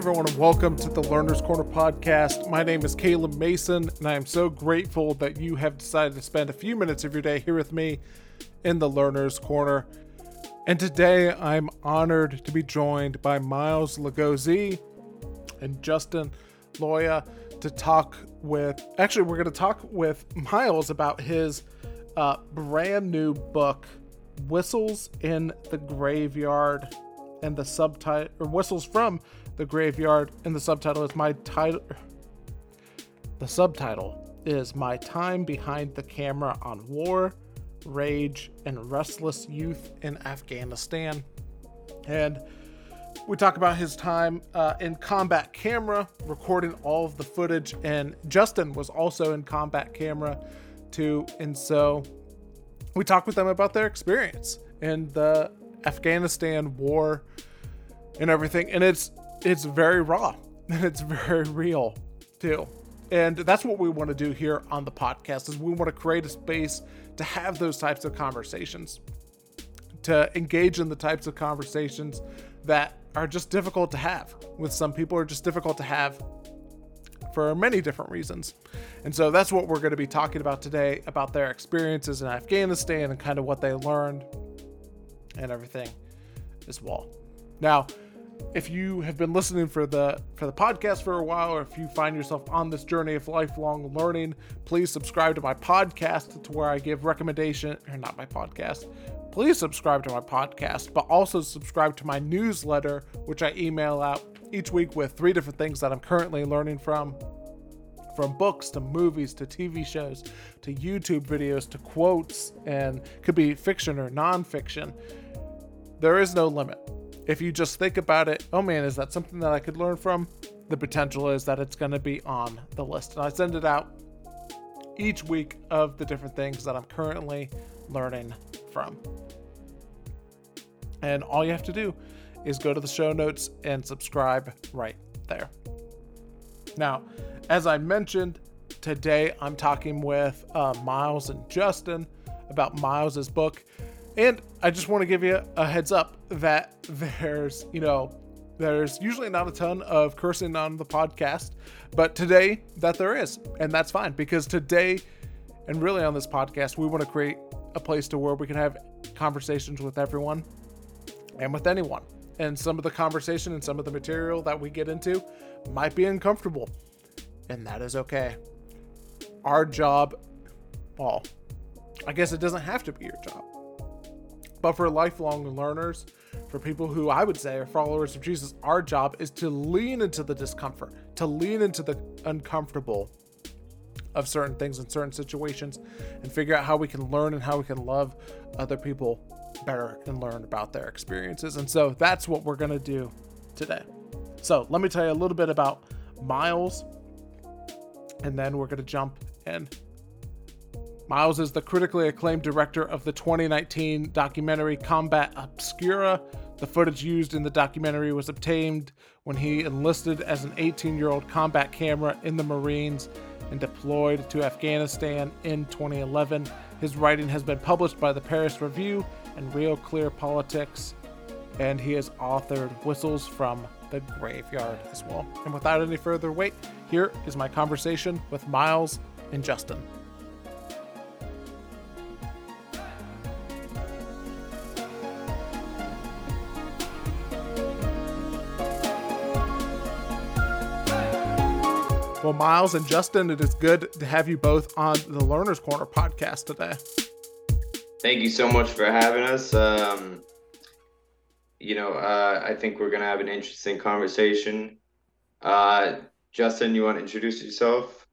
everyone, and welcome to the Learner's Corner podcast. My name is Caleb Mason, and I am so grateful that you have decided to spend a few minutes of your day here with me in the Learner's Corner. And today I'm honored to be joined by Miles Lagoze and Justin Loya to talk with. Actually, we're going to talk with Miles about his uh, brand new book, Whistles in the Graveyard and the subtitle or whistles from the graveyard and the subtitle is my title the subtitle is my time behind the camera on war rage and restless youth in afghanistan and we talk about his time uh, in combat camera recording all of the footage and justin was also in combat camera too and so we talk with them about their experience in the Afghanistan war and everything. And it's it's very raw and it's very real too. And that's what we want to do here on the podcast is we want to create a space to have those types of conversations. To engage in the types of conversations that are just difficult to have with some people are just difficult to have for many different reasons. And so that's what we're going to be talking about today about their experiences in Afghanistan and kind of what they learned and everything as well. Now, if you have been listening for the for the podcast for a while or if you find yourself on this journey of lifelong learning please subscribe to my podcast to where i give recommendation or not my podcast. Please subscribe to my podcast but also subscribe to my newsletter which i email out each week with three different things that i'm currently learning from. From books to movies to tv shows to youtube videos to quotes and could be fiction or nonfiction. There is no limit. If you just think about it, oh man, is that something that I could learn from? The potential is that it's going to be on the list. And I send it out each week of the different things that I'm currently learning from. And all you have to do is go to the show notes and subscribe right there. Now, as I mentioned, today I'm talking with uh, Miles and Justin about Miles's book. And I just want to give you a heads up that there's, you know, there's usually not a ton of cursing on the podcast, but today that there is. And that's fine because today, and really on this podcast, we want to create a place to where we can have conversations with everyone and with anyone. And some of the conversation and some of the material that we get into might be uncomfortable, and that is okay. Our job, well, I guess it doesn't have to be your job but for lifelong learners, for people who I would say are followers of Jesus, our job is to lean into the discomfort, to lean into the uncomfortable of certain things in certain situations and figure out how we can learn and how we can love other people better and learn about their experiences. And so that's what we're going to do today. So let me tell you a little bit about Miles, and then we're going to jump in Miles is the critically acclaimed director of the 2019 documentary Combat Obscura. The footage used in the documentary was obtained when he enlisted as an 18 year old combat camera in the Marines and deployed to Afghanistan in 2011. His writing has been published by the Paris Review and Real Clear Politics, and he has authored Whistles from the Graveyard as well. And without any further wait, here is my conversation with Miles and Justin. Miles and Justin, it is good to have you both on the Learner's Corner podcast today. Thank you so much for having us. Um, you know, uh, I think we're going to have an interesting conversation. Uh, Justin, you want to introduce yourself?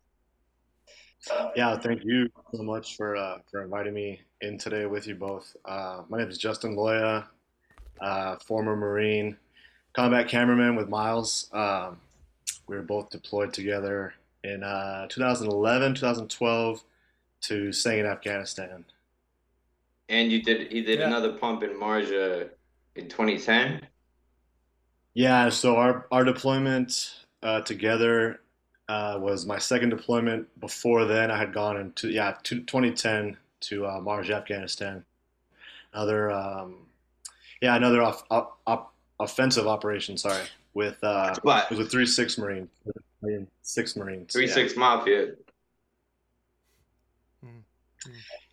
Yeah, thank you so much for uh, for inviting me in today with you both. Uh, my name is Justin Loya, uh, former Marine, combat cameraman with Miles. Um, we were both deployed together in uh, 2011, 2012 to Sangin Afghanistan. And you did he did yeah. another pump in Marja in 2010. Yeah, so our our deployment uh, together uh, was my second deployment. Before then, I had gone into yeah to 2010 to uh, Marj, Afghanistan. Another um, yeah another off, op, op, offensive operation. Sorry with uh, But it was with three six Marine, six Marines. three yeah. six mafia.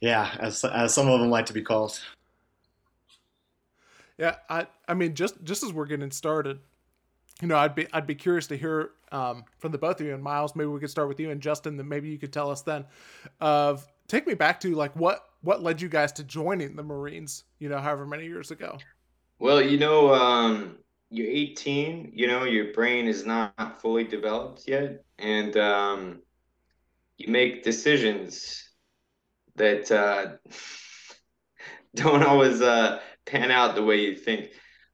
Yeah, as as some of them like to be called. Yeah, I I mean just just as we're getting started, you know, I'd be I'd be curious to hear um, from the both of you and Miles. Maybe we could start with you and Justin. Then maybe you could tell us then of take me back to like what what led you guys to joining the Marines. You know, however many years ago. Well, you know, um, you're 18, you know, your brain is not fully developed yet, and um, you make decisions that uh, don't always uh, pan out the way you think.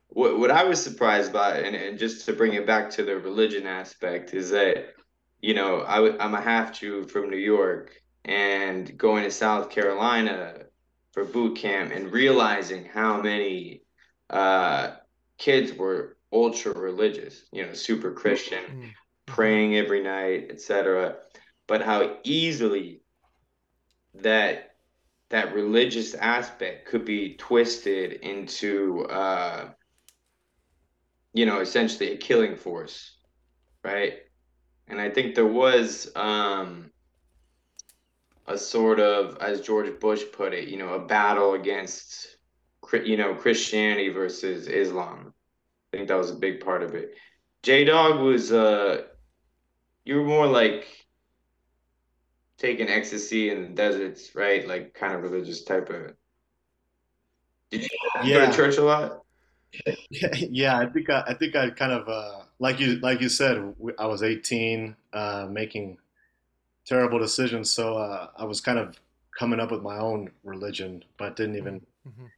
What, what I was surprised by, and, and just to bring it back to the religion aspect, is that, you know, I, w- I'm a half Jew from New York, and going to South Carolina for boot camp and realizing how many uh, kids were ultra religious, you know, super Christian, Mm. praying every night, etc. But how easily that that religious aspect could be twisted into, uh, you know, essentially a killing force, right? And I think there was um, a sort of, as George Bush put it, you know, a battle against, you know, Christianity versus Islam. I think that was a big part of it. J Dog was, uh, you were more like taking ecstasy in the deserts, right? Like kind of religious type of. Did you go to church a lot? yeah, I think I, I think I kind of uh, like you like you said. I was 18, uh, making terrible decisions, so uh, I was kind of coming up with my own religion, but didn't even, Mhm.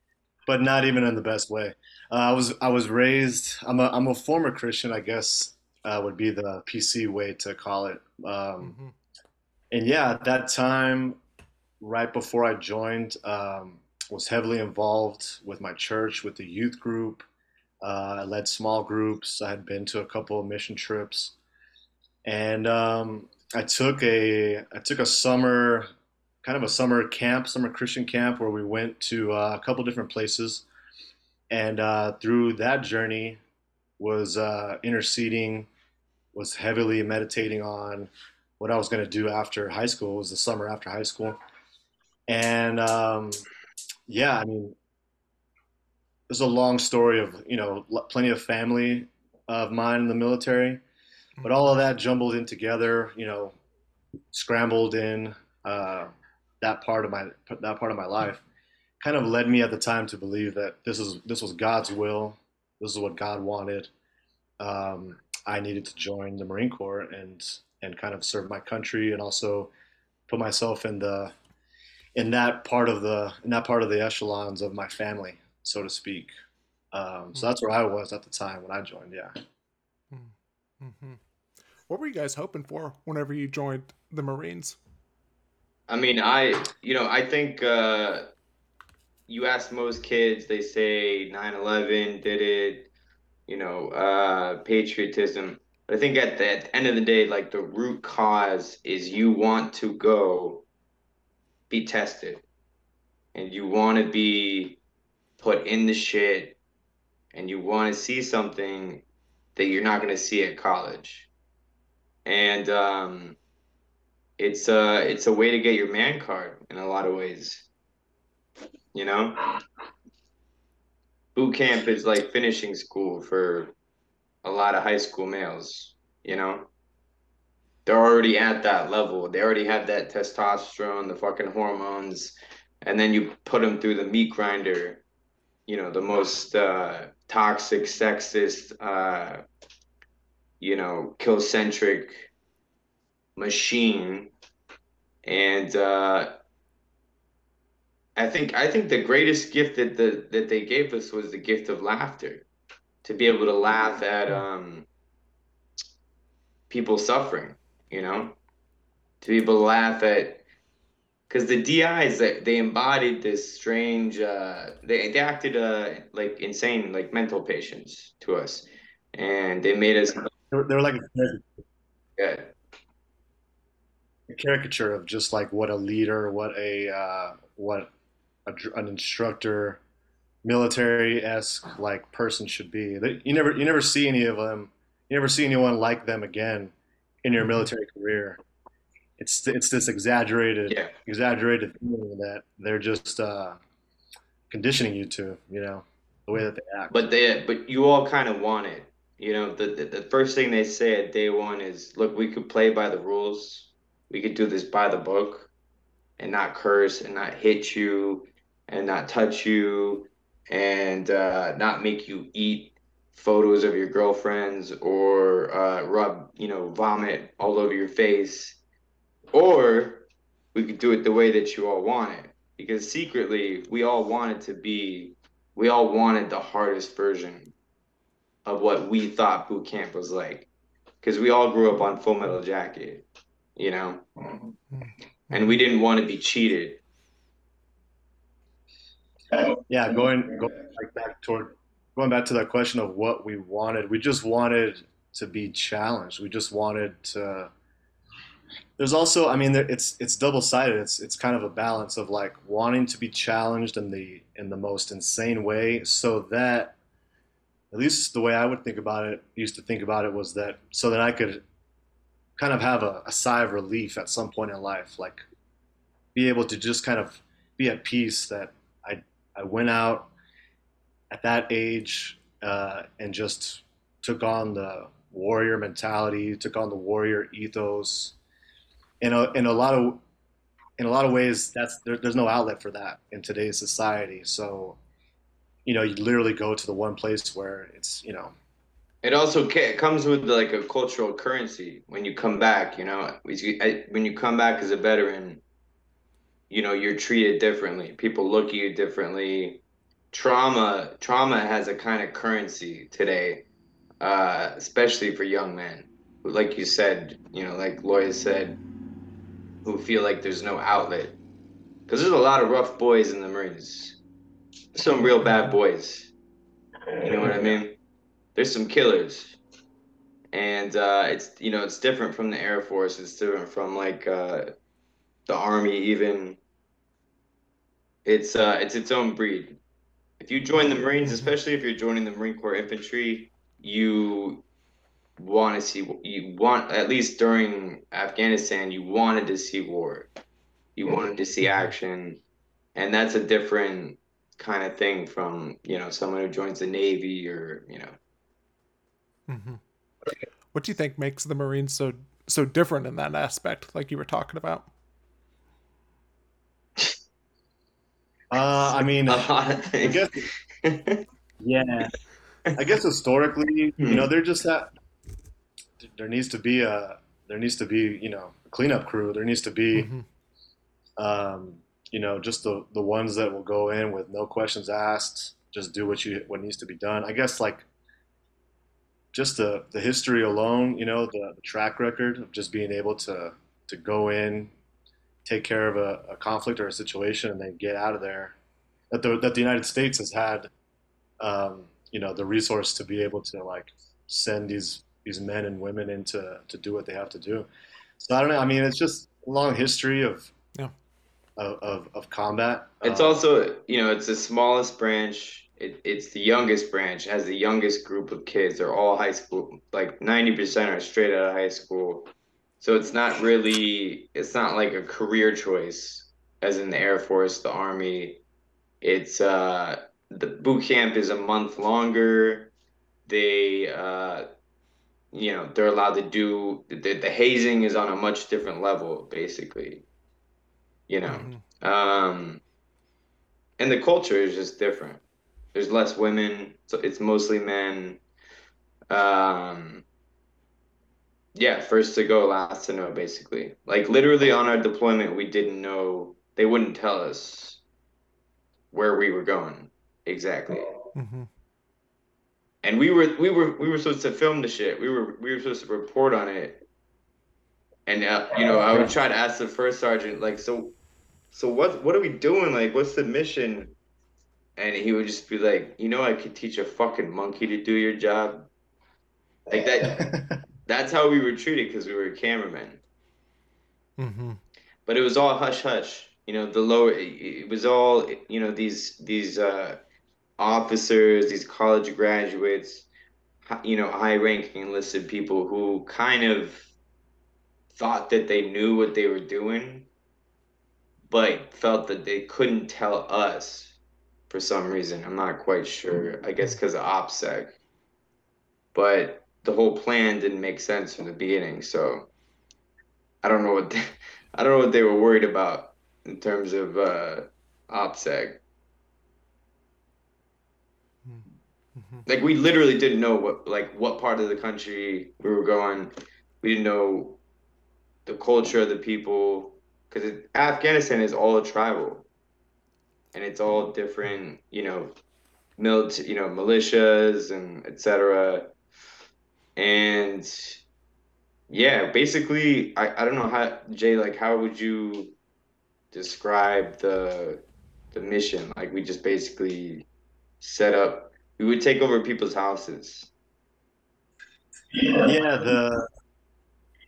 But not even in the best way. Uh, I was I was raised. I'm a I'm a former Christian, I guess uh, would be the PC way to call it. Um, Mhm. and yeah, at that time, right before I joined, um, was heavily involved with my church, with the youth group. Uh, I led small groups. I had been to a couple of mission trips, and um, I took a I took a summer, kind of a summer camp, summer Christian camp, where we went to uh, a couple different places, and uh, through that journey, was uh, interceding, was heavily meditating on what I was going to do after high school. It was the summer after high school, and um, yeah, I mean, there's a long story of you know plenty of family of mine in the military, but all of that jumbled in together, you know, scrambled in uh, that part of my that part of my life, kind of led me at the time to believe that this is this was God's will, this is what God wanted. Um, I needed to join the Marine Corps and and kind of serve my country and also put myself in the in that part of the in that part of the echelons of my family, so to speak. Um, so that's where I was at the time when I joined. Yeah. Mhm. What were you guys hoping for whenever you joined the Marines? I mean, I, you know, I think uh, you ask most kids, they say 9/11 did it, you know, uh, patriotism. But I think at the, at the end of the day, like the root cause is you want to go be tested and you want to be put in the shit and you want to see something that you're not going to see at college. And, um, it's uh it's a way to get your man card in a lot of ways. You know? Boot camp is like finishing school for a lot of high school males, you know? They're already at that level. They already have that testosterone, the fucking hormones, and then you put them through the meat grinder, you know, the most uh, toxic, sexist, uh, you know, kill-centric machine and uh, I think I think the greatest gift that the that they gave us was the gift of laughter, to be able to laugh at um, people suffering, you know, to be able to laugh at because the DIs that they embodied this strange uh, they they acted uh, like insane like mental patients to us, and they made us They were, they were like a, yeah, a caricature of just like what a leader, what a uh, what a, an instructor, military esque like person should be. They, you never you never see any of them you never see anyone like them again in your military career. It's it's this exaggerated Yeah. exaggerated feeling that they're just uh, conditioning you to, you know, the way that they act. But they, but you all kind of want it. You know, the, the the first thing they say at day one is, "Look, we could play by the rules. We could do this by the book, and not curse, and not hit you, and not touch you, and uh, not make you eat photos of your girlfriends or uh, rub, you know, vomit all over your face, or we could do it the way that you all want it. Because secretly, we all wanted to be we all wanted the hardest version of what we thought boot camp was like because we all grew up on full metal jacket you know mm-hmm. and we didn't want to be cheated yeah, going going like back toward going back to that question of what we wanted. We just wanted to be challenged. We just wanted to. There's also, I mean, there- it's it's double sided. It's it's kind of a balance of like wanting to be challenged in the in the most insane way, so that at least the way I would think about it, used to think about it was that so that I could kind of have a, a sigh of relief at some point in life, like be able to just kind of be at peace that I I went out at that age uh, and just took on the warrior mentality, took on the warrior ethos. In a, in a lot of in a lot of ways, that's there, there's no outlet for that in today's society. So, you know, you literally go to the one place where it's you know it also it comes with like a cultural currency when you come back you know? When you come back as a veteran you know you're treated differently. People look at you differently. Trauma trauma has a kind of currency today uh, especially for young men like you said you know like Loya said who feel like there's no outlet. Because there's a lot of rough boys in the marines. Some real bad boys. You know what i mean there's some killers. And uh, it's you know it's different from the air force. It's different from like uh, the army even. It's uh, it's its own breed. If you join the marines especially if you're joining the marine corps infantry you want to see you want at least during afghanistan you wanted to see war. You wanted to see action. And that's a different kind of thing from you know someone who joins the navy or you know hmm What do you think makes the Marines so so different in that aspect, like you were talking about? uh, I mean a lot of I guess yeah I guess historically you know they're just that there needs to be a there needs to be you know a cleanup crew there needs to be Mhm. um, you know, just the the ones that will go in with no questions asked, just do what you what needs to be done. I guess like just the the history alone, you know, the, the track record of just being able to to go in, take care of a, a conflict or a situation, and then get out of there. That the that the United States has had, um, you know, the resource to be able to like send these these men and women in to, to do what they have to do. So I don't know. I mean, it's just a long history of Yeah. of, of, of combat. It's Um, also, you know, it's the smallest branch. It, it's the youngest branch, has the youngest group of kids. They're all high school, like 90% are straight out of high school. So it's not really, it's not like a career choice, as in the Air Force, the Army. It's, uh, the boot camp is a month longer. They, uh, you know, they're allowed to do, the, the hazing is on a much different level, basically. You know, Mhm. um, and the culture is just different. There's less women, so it's mostly men. Um, yeah, first to go, last to know, basically. Like literally on our deployment, we didn't know. They wouldn't tell us where we were going exactly. Mm-hmm. And we were we were we were supposed to film the shit. We were we were supposed to report on it. And uh, you know, I would try to ask the first sergeant, like, so, so what what are we doing? Like, what's the mission? And he would just be like, you know, I could teach a fucking monkey to do your job. Like that. That's how we were treated because we were cameramen. Mhm. But it was all hush hush. You know, the lower. It, it was all. You know, these these uh, officers, these college graduates, you know, high ranking enlisted people who kind of thought that they knew what they were doing, but felt that they couldn't tell us for some reason. I'm not quite sure. I guess because of OPSEC. But the whole plan didn't make sense from the beginning. So I don't know what they, I don't know what they were worried about in terms of uh, OPSEC. Mm-hmm. Like we literally didn't know what like what part of the country we were going. We didn't know the culture of the people because Afghanistan is all tribal, and it's all different. You know, military, you know, militias and etc. And yeah, basically, I, I don't know how Jay like how would you describe the the mission? Like we just basically set up. We would take over people's houses. Yeah, the.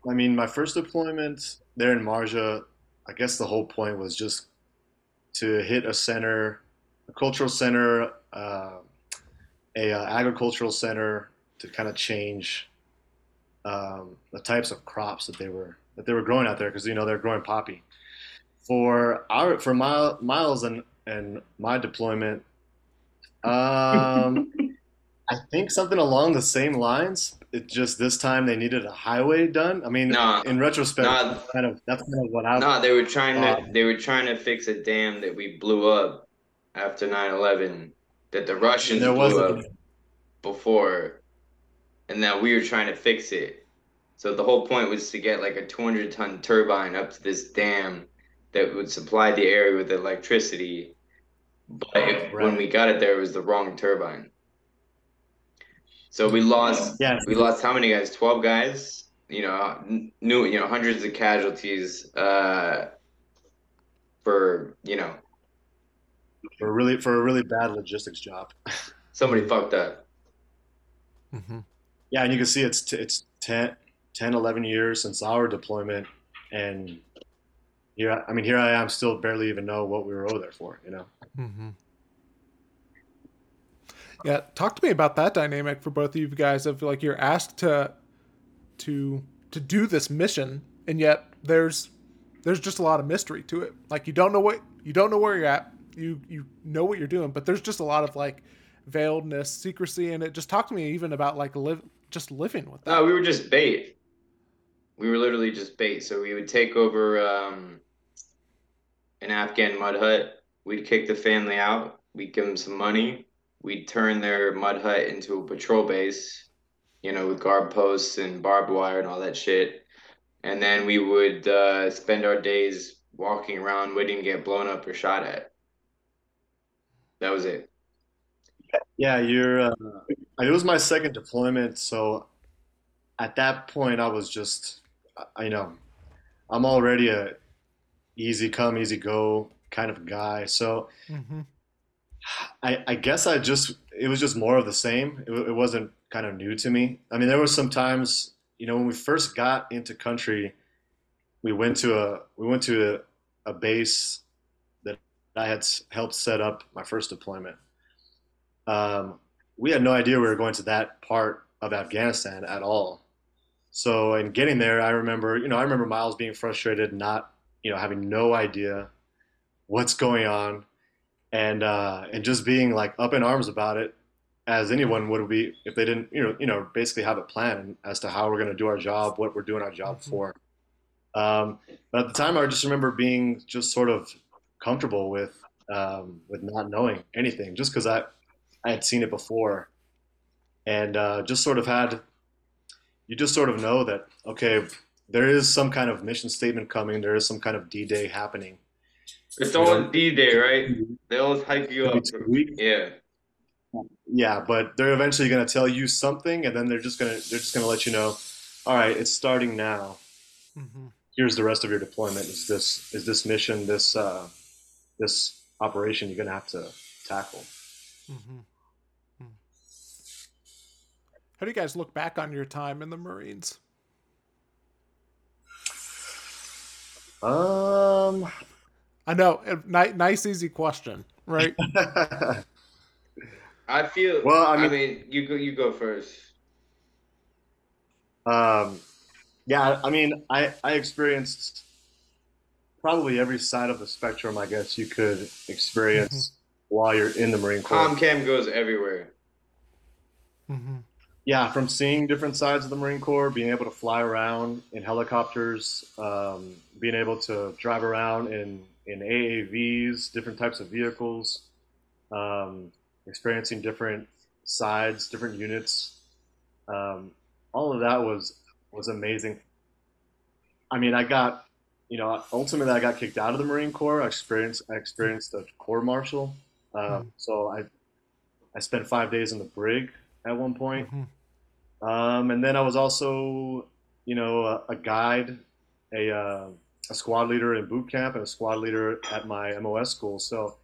I mean, my first deployment there in Marja, I guess the whole point was just to hit a center, a cultural center, uh, a uh, agricultural center to kind of change um, the types of crops that they were that they were growing out there because you know they're growing poppy. For our for my, Miles and and my deployment, um, I think something along the same lines. It just this time they needed a highway done. I mean, Nah. in retrospect, Nah. that's kind of that's kind of what I. No, they were trying to Um, they were trying to fix a dam that we blew up after 9/11 that the Russians there was blew a, up before and now we were trying to fix it. So the whole point was to get like a 200 ton turbine up to this dam that would supply the area with electricity. But if, when we got it there, it was the wrong turbine. So we lost yeah, we lost how many guys? Twelve guys. You know, n- new you know hundreds of casualties. Uh, for you know for a really for a really bad logistics job. somebody fucked up. Mm-hmm. Yeah, and you can see it's t- it's 10, 10, 11 years since our deployment, and here I mean here I am still barely even know what we were over there for. You know. Mm-hmm. Yeah, talk to me about that dynamic for both of you guys. Of like you're asked to to to do this mission, and yet there's there's just a lot of mystery to it. Like you don't know what you don't know where you're at. You you know what you're doing, but there's just a lot of like veiledness, secrecy in it. Just talk to me even about like live just living with that. No, we were just bait. We were literally just bait. So we would take over um, an Afghan mud hut. We'd kick the family out. We'd give them some money. We'd turn their mud hut into a patrol base, you know, with guard posts and barbed wire and all that shit. And then we would uh, spend our days walking around waiting to get blown up or shot at. That was it. Yeah, you're. Uh, it was my second deployment, so at that point I was just, I- you know, I'm already a easy come, easy go kind of guy. So Mm-hmm. I, I guess I just it was just more of the same. It, it wasn't kind of new to me. I mean, there were some times, you know, when we first got into country, we went to a we went to a, a base that I had helped set up my first deployment. Um, we had no idea we were going to that part of Afghanistan at all. So in getting there, I remember, you know, I remember Miles being frustrated, not, you know, having no idea what's going on and uh, and just being like up in arms about it, as anyone would be if they didn't, you know, you know, basically have a plan as to how we're going to do our job, what we're doing our job Mhm. for. Um, but at the time, I just remember being just sort of comfortable with um, with not knowing anything, just because I I had seen it before, and uh, just sort of had you just sort of know that okay, there is some kind of mission statement coming, there is some kind of D-Day happening. It's always D-Day, right? They always hype you up. Two. Yeah. Yeah, but they're eventually going to tell you something, and then they're just going to they're just going to let you know, all right, it's starting now. Mm-hmm. Here's the rest of your deployment. Is this is this mission this uh, this operation you're going to have to tackle? Mm-hmm. How do you guys look back on your time in the Marines? Um, I know, ni- nice, easy question, right? I feel. Well, I I mean, mean- you go. You go first. Um, yeah, I mean, I, I experienced probably every side of the spectrum, I guess you could experience mm-hmm. while you're in the Marine Corps. Comcam goes everywhere. Mm-hmm. Yeah, from seeing different sides of the Marine Corps, being able to fly around in helicopters, um, being able to drive around in, in AAVs, different types of vehicles, um, experiencing different sides, different units. Um, all of that was was amazing. I mean, I got, you know, ultimately I got kicked out of the Marine Corps. I experienced I experienced a court martial. Um, mm-hmm. So I I spent five days in the brig at one point. Mm-hmm. Um, and then I was also, you know, a, a guide, a uh, a squad leader in boot camp, and a squad leader at my MOS school. So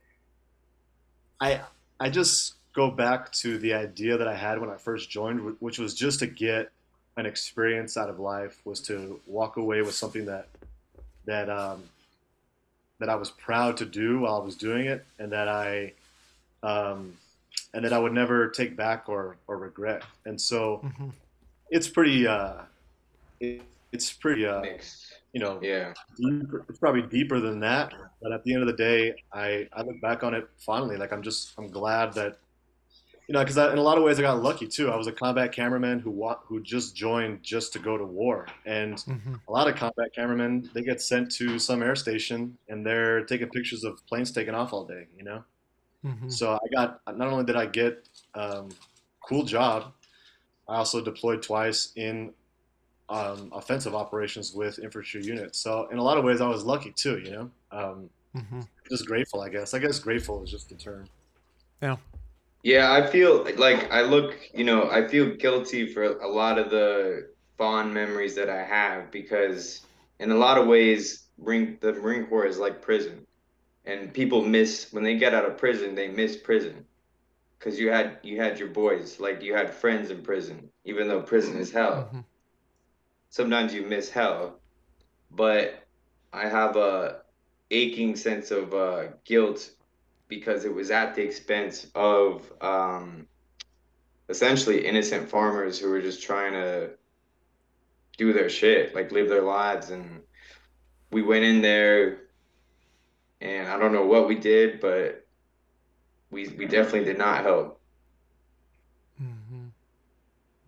I I just go back to the idea that I had when I first joined, which was just to get an experience out of life, was to walk away with something that that um, that I was proud to do while I was doing it, and that I um, and that I would never take back or or regret. And so mm-hmm. it's pretty uh, it, it's pretty uh, you know yeah deeper, it's probably deeper than that. But at the end of the day, I I look back on it fondly. Like I'm just I'm glad that you know, because in a lot of ways I got lucky too. I was a combat cameraman who wa- who just joined just to go to war, and mm-hmm. a lot of combat cameramen they get sent to some air station and they're taking pictures of planes taking off all day. You know, mm-hmm. so I got not only did I get um, cool job, I also deployed twice in um, offensive operations with infantry units. So in a lot of ways I was lucky too. You know, um, mm-hmm. just grateful. I guess. I guess grateful is just the term. Yeah. Yeah, I feel like I look, you know, I feel guilty for a lot of the fond memories that I have because in a lot of ways, Marine, the Marine Corps is like prison. And people miss when they get out of prison, they miss prison. Cuz you had you had your boys, like you had friends in prison, even though prison is hell. Mm-hmm. Sometimes you miss hell. But I have a aching sense of uh, guilt because it was at the expense of um, essentially innocent farmers who were just trying to do their shit, like live their lives. And we went in there, and I don't know what we did, but we we definitely did not help. Mm-hmm.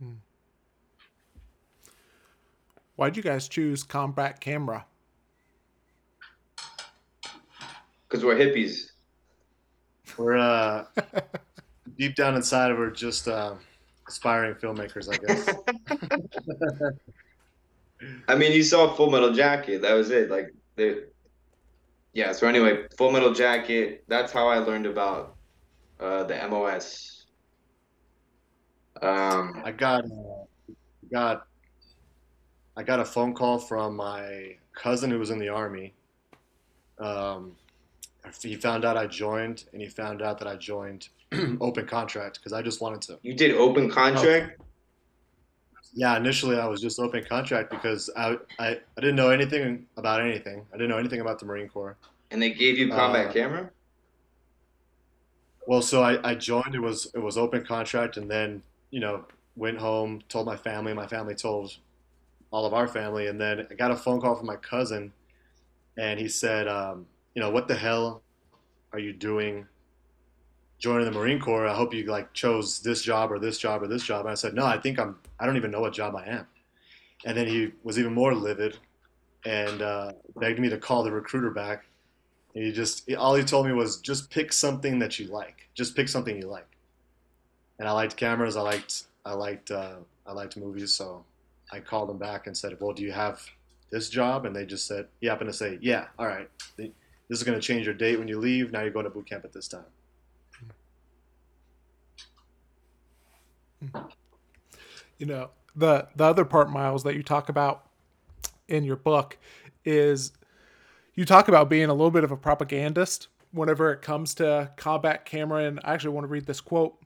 Mm. Why'd you guys choose combat camera? Because we're hippies. We're uh, deep down inside, we're just uh, aspiring filmmakers, I guess. I mean, you saw Full Metal Jacket. That was it. Like, the yeah. So anyway, Full Metal Jacket. That's how I learned about uh, the MOS. Um, I got uh, got I got a phone call from my cousin who was in the army. Um, he found out I joined, and he found out that I joined open contract because I just wanted to. You did open contract. Yeah, initially I was just open contract because I, I I didn't know anything about anything. I didn't know anything about the Marine Corps. And they gave you combat uh, camera. Well, so I, I joined. It was it was open contract, and then you know went home, told my family. My family told all of our family, and then I got a phone call from my cousin, and he said, um, you know, what the hell are you doing joining the Marine Corps? I hope you like chose this job or this job or this job. And I said, no, I think I'm, I don't even know what job I am. And then he was even more livid and uh, begged me to call the recruiter back. And he just, all he told me was just pick something that you like. Just pick something you like. And I liked cameras. I liked, I liked, uh, I liked movies. So I called them back and said, well, do you have this job? And they just said, he happened to say, yeah, all right this is going to change your date when you leave. Now you're going to boot camp at this time. Hmm. You know, the the other part, Miles, that you talk about in your book is you talk about being a little bit of a propagandist whenever it comes to combat camera. And I actually want to read this quote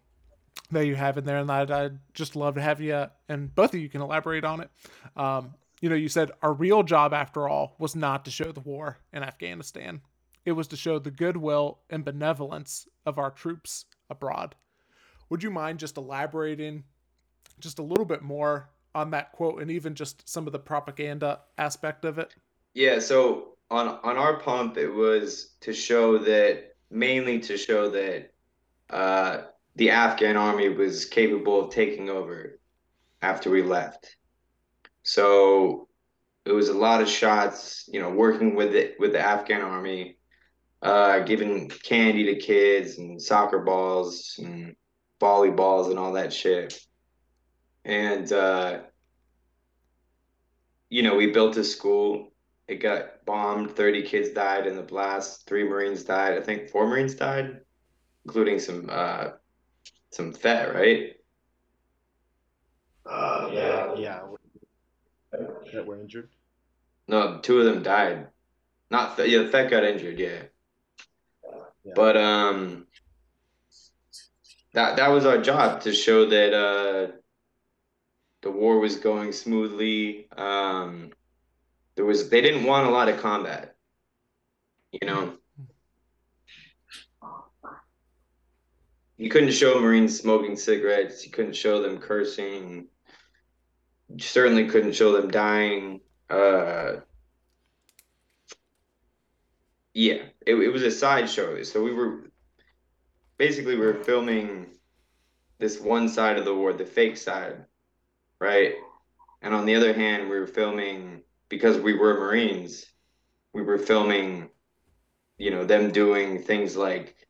that you have in there, and I'd, I'd just love to have you and both of you can elaborate on it. Um, you know, you said our real job, after all, was not to show the war in Afghanistan. It was to show the goodwill and benevolence of our troops abroad. Would you mind just elaborating just a little bit more on that quote and even just some of the propaganda aspect of it? Yeah, so on on our pump, it was to show that mainly to show that uh, the Afghan army was capable of taking over after we left. So it was a lot of shots, you know, working with it with the Afghan army, uh, giving candy to kids and soccer balls and volleyballs and all that shit. And uh, you know, we built a school. It got bombed. Thirty kids died in the blast. Three Marines died. I think four Marines died, including some uh, some fat, right? Uh, yeah, yeah. That were injured. No, two of them died. Not Fed, yeah, Fed got injured. Yeah. Yeah. But um, that that was our job to show that uh, the war was going smoothly. Um, there was they didn't want a lot of combat, you know. You couldn't show Marines smoking cigarettes. You couldn't show them cursing. You certainly couldn't show them dying. Uh, yeah, it, it was a sideshow. So we were basically we were filming this one side of the war, the fake side, right? And on the other hand, we were filming because we were Marines. We were filming, you know, them doing things like,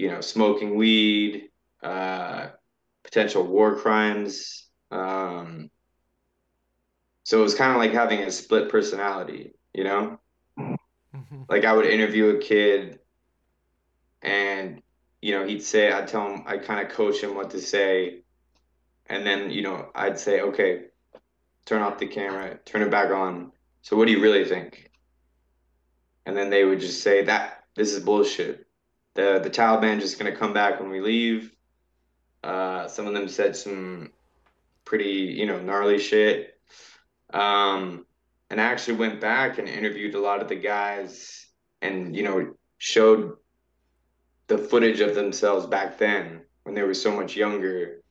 you know, smoking weed, uh, potential war crimes. Um, so it was kind of like having a split personality, you know? Mm-hmm. like I would interview a kid and you know he'd say I'd tell him I'd kind of coach him what to say and then you know I'd say okay turn off the camera turn it back on so what do you really think and then they would just say that this is bullshit the the Taliban just gonna come back when we leave. Uh, some of them said some pretty you know gnarly shit. Um, and I actually went back and interviewed a lot of the guys and you know showed the footage of themselves back then when they were so much younger.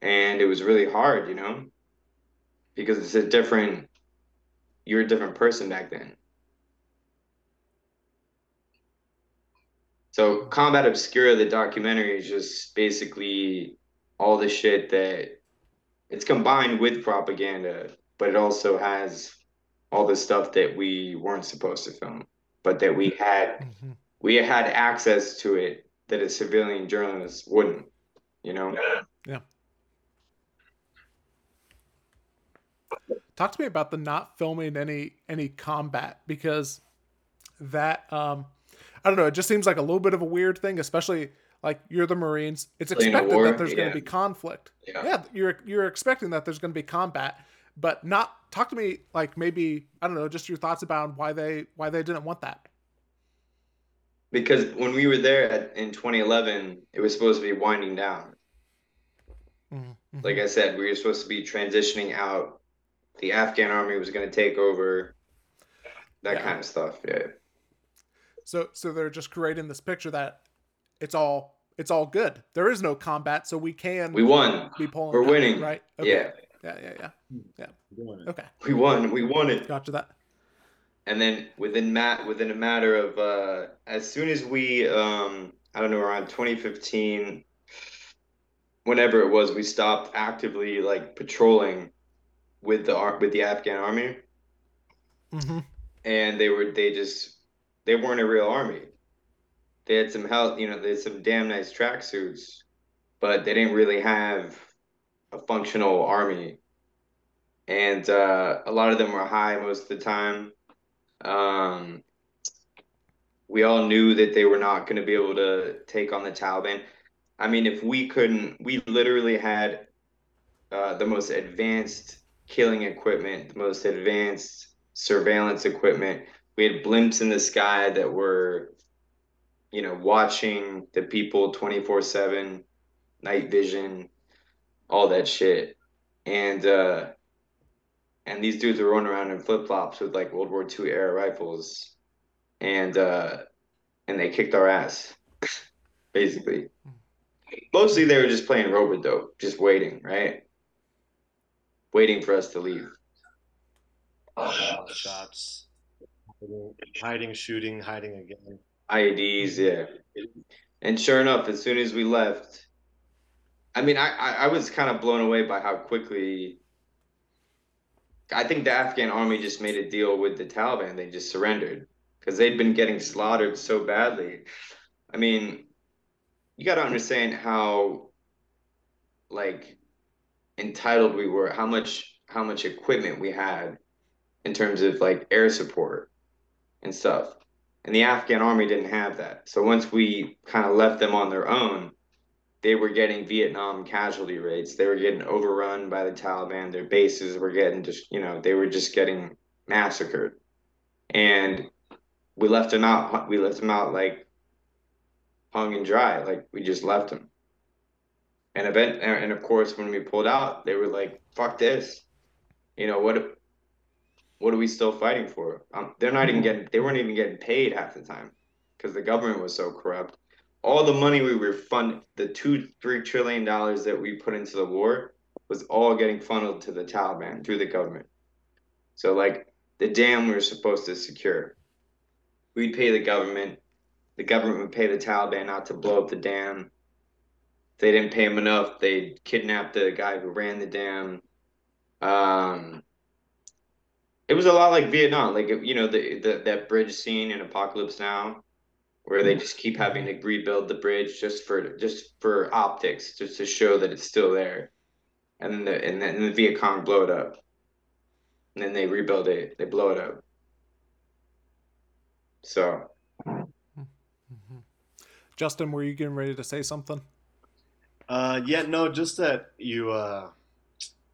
And it was really hard you know because it's a different you're a different person back then so combat obscura the documentary is just basically all the shit that it's combined with propaganda but it also has all the stuff that we weren't supposed to film, but that we had Mm-hmm. we had access to it that a civilian journalist wouldn't, you know. Yeah. Talk to me about the not filming any any combat because that um I don't know, it just seems like a little bit of a weird thing, especially like you're the Marines. It's expected war, that there's going to be conflict. Yeah. Yeah, you're you're expecting that there's going to be combat, but not talk to me like maybe I don't know, just your thoughts about why they why they didn't want that. Because when we were there at, in 2011, it was supposed to be winding down. Mhm. Like I said, we were supposed to be transitioning out. The Afghan army was going to take over. That Yeah. kind of stuff. Yeah. So so they're just creating this picture that it's all it's all good. There is no combat, so we can We won. be pulling. We're back, winning. right? Yeah. yeah, yeah, yeah. Doing it. Okay, We won. We won it. gotcha that. and then within mat within a matter of uh as soon as we um I don't know around 2015 whenever it was we stopped actively like patrolling with the with the Afghan army hmm and they were they just they weren't a real army they had some health you know they had some damn nice tracksuits but they didn't really have a functional army and uh, a lot of them were high most of the time um, we all knew that they were not going to be able to take on the Taliban. I mean, if we couldn't, we literally had uh, the most advanced killing equipment, the most advanced surveillance equipment. We had blimps in the sky that were, you know, watching the people 24 7, night vision, all that shit. And, uh, and these dudes were running around in flip flops with like World War II era rifles, and uh, and they kicked our ass, basically. Mostly they were just playing rope-a-dope, just waiting, right? waiting for us to leave. shots, hiding, shooting, hiding again. IEDs, yeah. And sure enough, as soon as we left, I mean, I, I, I was kind of blown away by how quickly. I think the Afghan army just made a deal with the Taliban. They just surrendered because they'd been getting slaughtered so badly. I mean, you got to understand how, like, entitled we were, how much how much equipment we had in terms of like air support and stuff. And the Afghan army didn't have that. So once we kind of left them on their own, they were getting Vietnam casualty rates. They were getting overrun by the Taliban. Their bases were getting just, you know, they were just getting massacred. And we left them out. We left them out like hung and dry. Like we just left them. And event, and of course, when we pulled out, they were like, "Fuck this," you know what? What are we still fighting for? Um, they're not even getting. They weren't even getting paid half the time because the government was so corrupt all the money we were fund the two three trillion dollars that we put into the war was all getting funneled to the Taliban through the government. So like the dam we were supposed to secure, we'd pay the government. The government would pay the Taliban not to blow up the dam. If they didn't pay him enough, they'd kidnap the guy who ran the dam. Um, it was a lot like Vietnam, like you know the, the that bridge scene in Apocalypse Now where they just keep having to rebuild the bridge just for just for optics, just to show that it's still there, and then the and then the Viet Cong blow it up, and then they rebuild it, they blow it up. So, mm-hmm. Justin, were you getting ready to say something? Uh, yeah, no, just that you uh,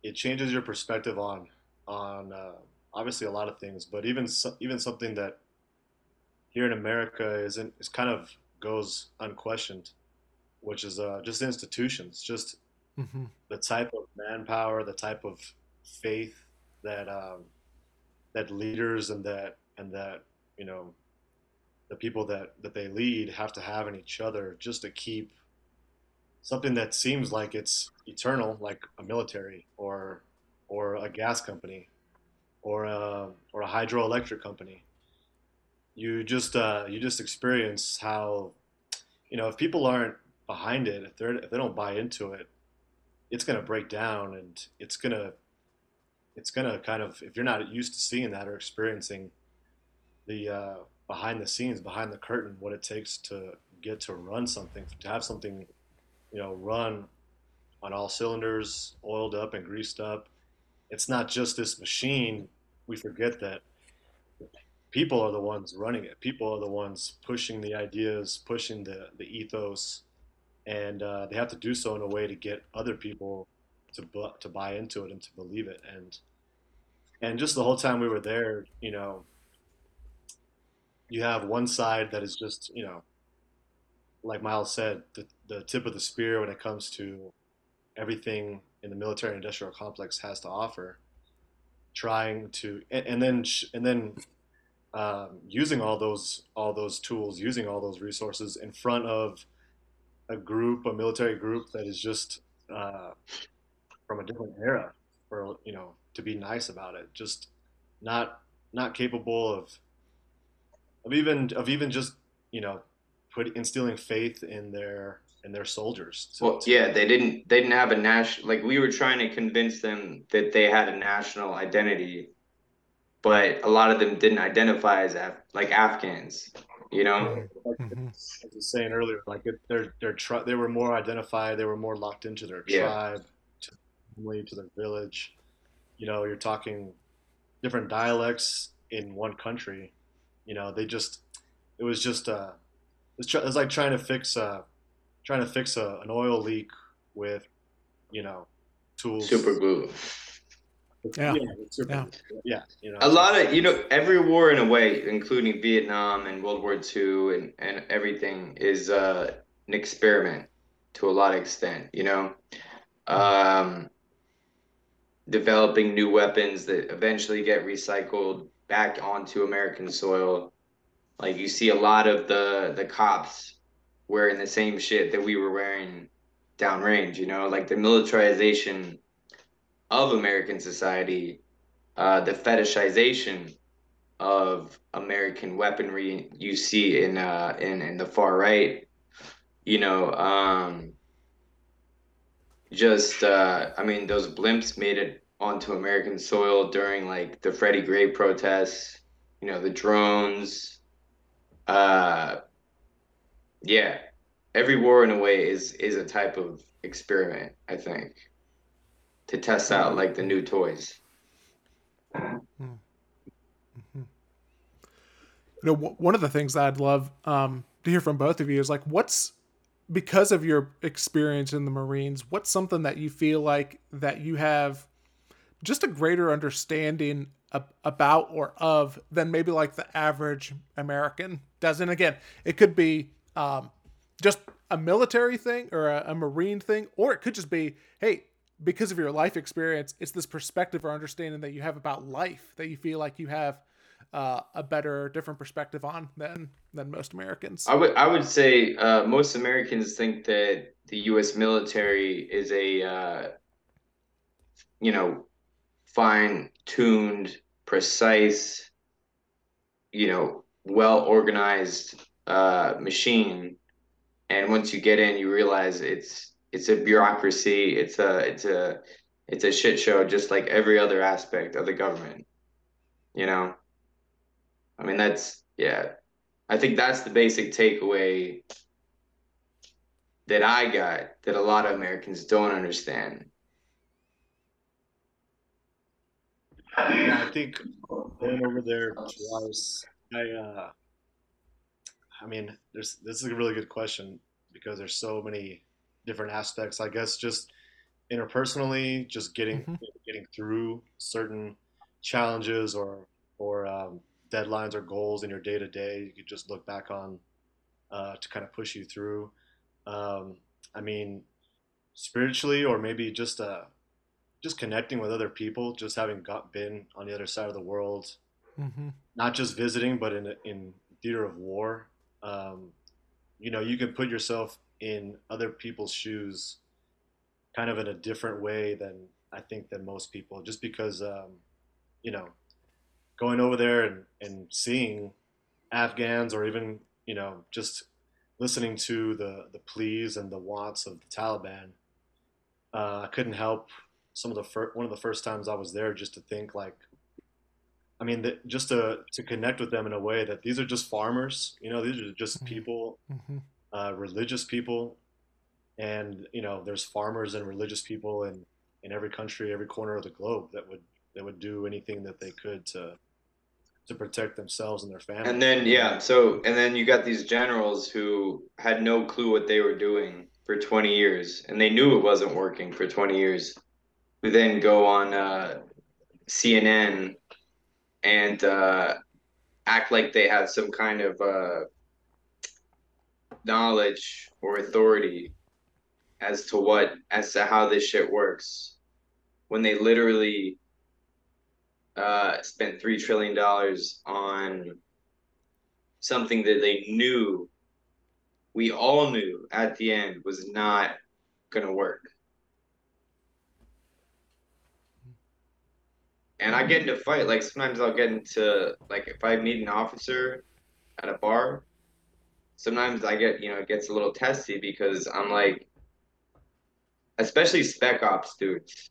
it changes your perspective on on uh, obviously a lot of things, but even so, even something that here in America isn't is kind of goes unquestioned, which is uh, just institutions, just mm-hmm. the type of manpower, the type of faith that um, that leaders and that and that you know the people that that they lead have to have in each other just to keep something that seems like it's eternal, like a military or or a gas company or a or a hydroelectric company. You just uh, you just experience how you know if people aren't behind it if they're if they don't buy into it it's to break down and it's to it's to kind of if you're not used to seeing that or experiencing the uh, behind the scenes behind the curtain what it takes to get to run something to have something you know run on all cylinders oiled up and greased up it's not just this machine we forget that people are the ones running it. People are the ones pushing the ideas, pushing the, the ethos, and uh, they have to do so in a way to get other people to bu- to buy into it and to believe it. And and just the whole time we were there, you know, you have one side that is just you know, like Miles said, the the tip of the spear when it comes to everything in the military industrial complex has to offer trying to and, and then and then um, using all those all those tools, using all those resources in front of a group, a military group that is just uh, from a different era, for you know, to be nice about it, just not not capable of of even of even just you know put instilling faith in their in their soldiers. Well, yeah, they didn't they didn't have a national like we were trying to convince them that they had a national identity but a lot of them didn't identify as Af- like Afghans. You know, mm-hmm. as I was saying earlier, like they're they're tri- they were more identified, they were more locked into their yeah. tribe, to family, to their village. You know, you're talking different dialects in one country. You know, they just it was just uh, it was, tr- it was like trying to fix uh, trying to fix a, an oil leak with you know tools. Super glue. Yeah. Yeah. yeah. You know, a lot of, you know, every war in a way, including Vietnam and World War II and, and everything, is uh, an experiment to a lot of extent, you know? Um, developing new weapons that eventually get recycled back onto American soil. Like you see a lot of the the cops wearing the same shit that we were wearing downrange, you know, like the militarization of American society, uh, the fetishization of American weaponry you see in uh, in in the far right. You know, um, just uh, I mean, those blimps made it onto American soil during like the Freddie Gray protests. You know, the drones. Uh, yeah, every war in a way is is a type of experiment. I think to test out like the new toys. Mm-hmm. You know, w- one of the things I'd love um, to hear from both of you is like, what's because of your experience in the Marines, what's something that you feel like that you have just a greater understanding about or of than maybe like the average American does? And again, it could be um, just a military thing or a, a Marine thing, or it could just be, hey, because of your life experience, it's this perspective or understanding that you have about life that you feel like you have uh, a better, different perspective on than than most Americans. I would I would say uh, most Americans think that the U.S. military is a uh, you know fine tuned, precise, you know, well organized uh, machine, and once you get in, you realize it's it's a bureaucracy. It's a it's a it's a shit show, just like every other aspect of the government. You know, I mean that's yeah. I think that's the basic takeaway that I got that a lot of Americans don't understand. I think going over there twice, I uh, I mean, there's this is a really good question because there's so many different aspects. I guess just interpersonally, just getting mm-hmm. getting through certain challenges or or um, deadlines or goals in your day to day. You could just look back on uh, to kind of push you through. Um, I mean, spiritually, or maybe just uh, just connecting with other people, just having got been on the other side of the world, mm-hmm. not just visiting, but in in theater of war. Um, you know, you can put yourself in other people's shoes kind of in a different way than I think than most people just because um, you know going over there and, and seeing Afghans or even you know just listening to the the pleas and the wants of the Taliban uh, I couldn't help some of the fir- one of the first times I was there just to think like I mean, the, just to, to connect with them in a way that these are just farmers, you know, these are just mm-hmm. people mm-hmm uh, religious people, and you know there's farmers and religious people in in every country, every corner of the globe that would that would do anything that they could to to protect themselves and their families. And then yeah, so and then you got these generals who had no clue what they were doing for 20 years, and they knew it wasn't working for 20 years. Who then go on uh, CNN and uh, act like they have some kind of uh, knowledge or authority as to what as to how this shit works when they literally uh, spent three trillion dollars on something that they knew we all knew at the end was not gonna work. And I get into fight like sometimes I'll get into like if I meet an officer at a bar sometimes I get, you know, it gets a little testy because I'm like, especially spec ops dudes,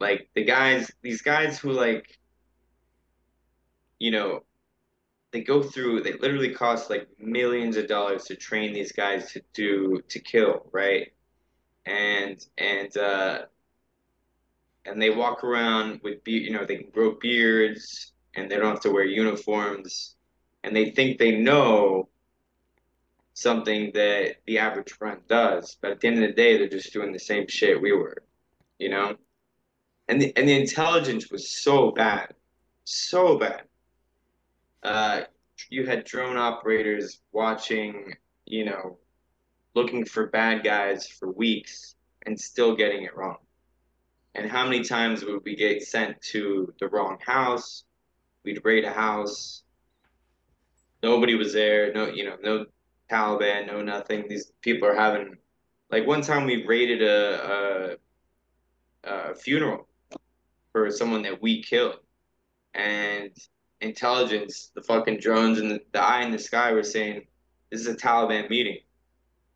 like the guys, these guys who like, you know, they go through, they literally cost like millions of dollars to train these guys to do, to kill, right? And, and, uh, and they walk around with, be- you know, they can grow beards and they don't have to wear uniforms and they think they know something that the average friend does. But at the end of the day, they're just doing the same shit we were, you know? And the, and the intelligence was so bad, so bad. Uh, you had drone operators watching, you know, looking for bad guys for weeks and still getting it wrong. And how many times would we get sent to the wrong house? We'd raid a house. Nobody was there. No, you know, no Taliban, no nothing. These people are having like one time we raided a a funeral for someone that we killed, and intelligence, the fucking drones and the, the eye in the sky were saying, "This is a Taliban meeting,"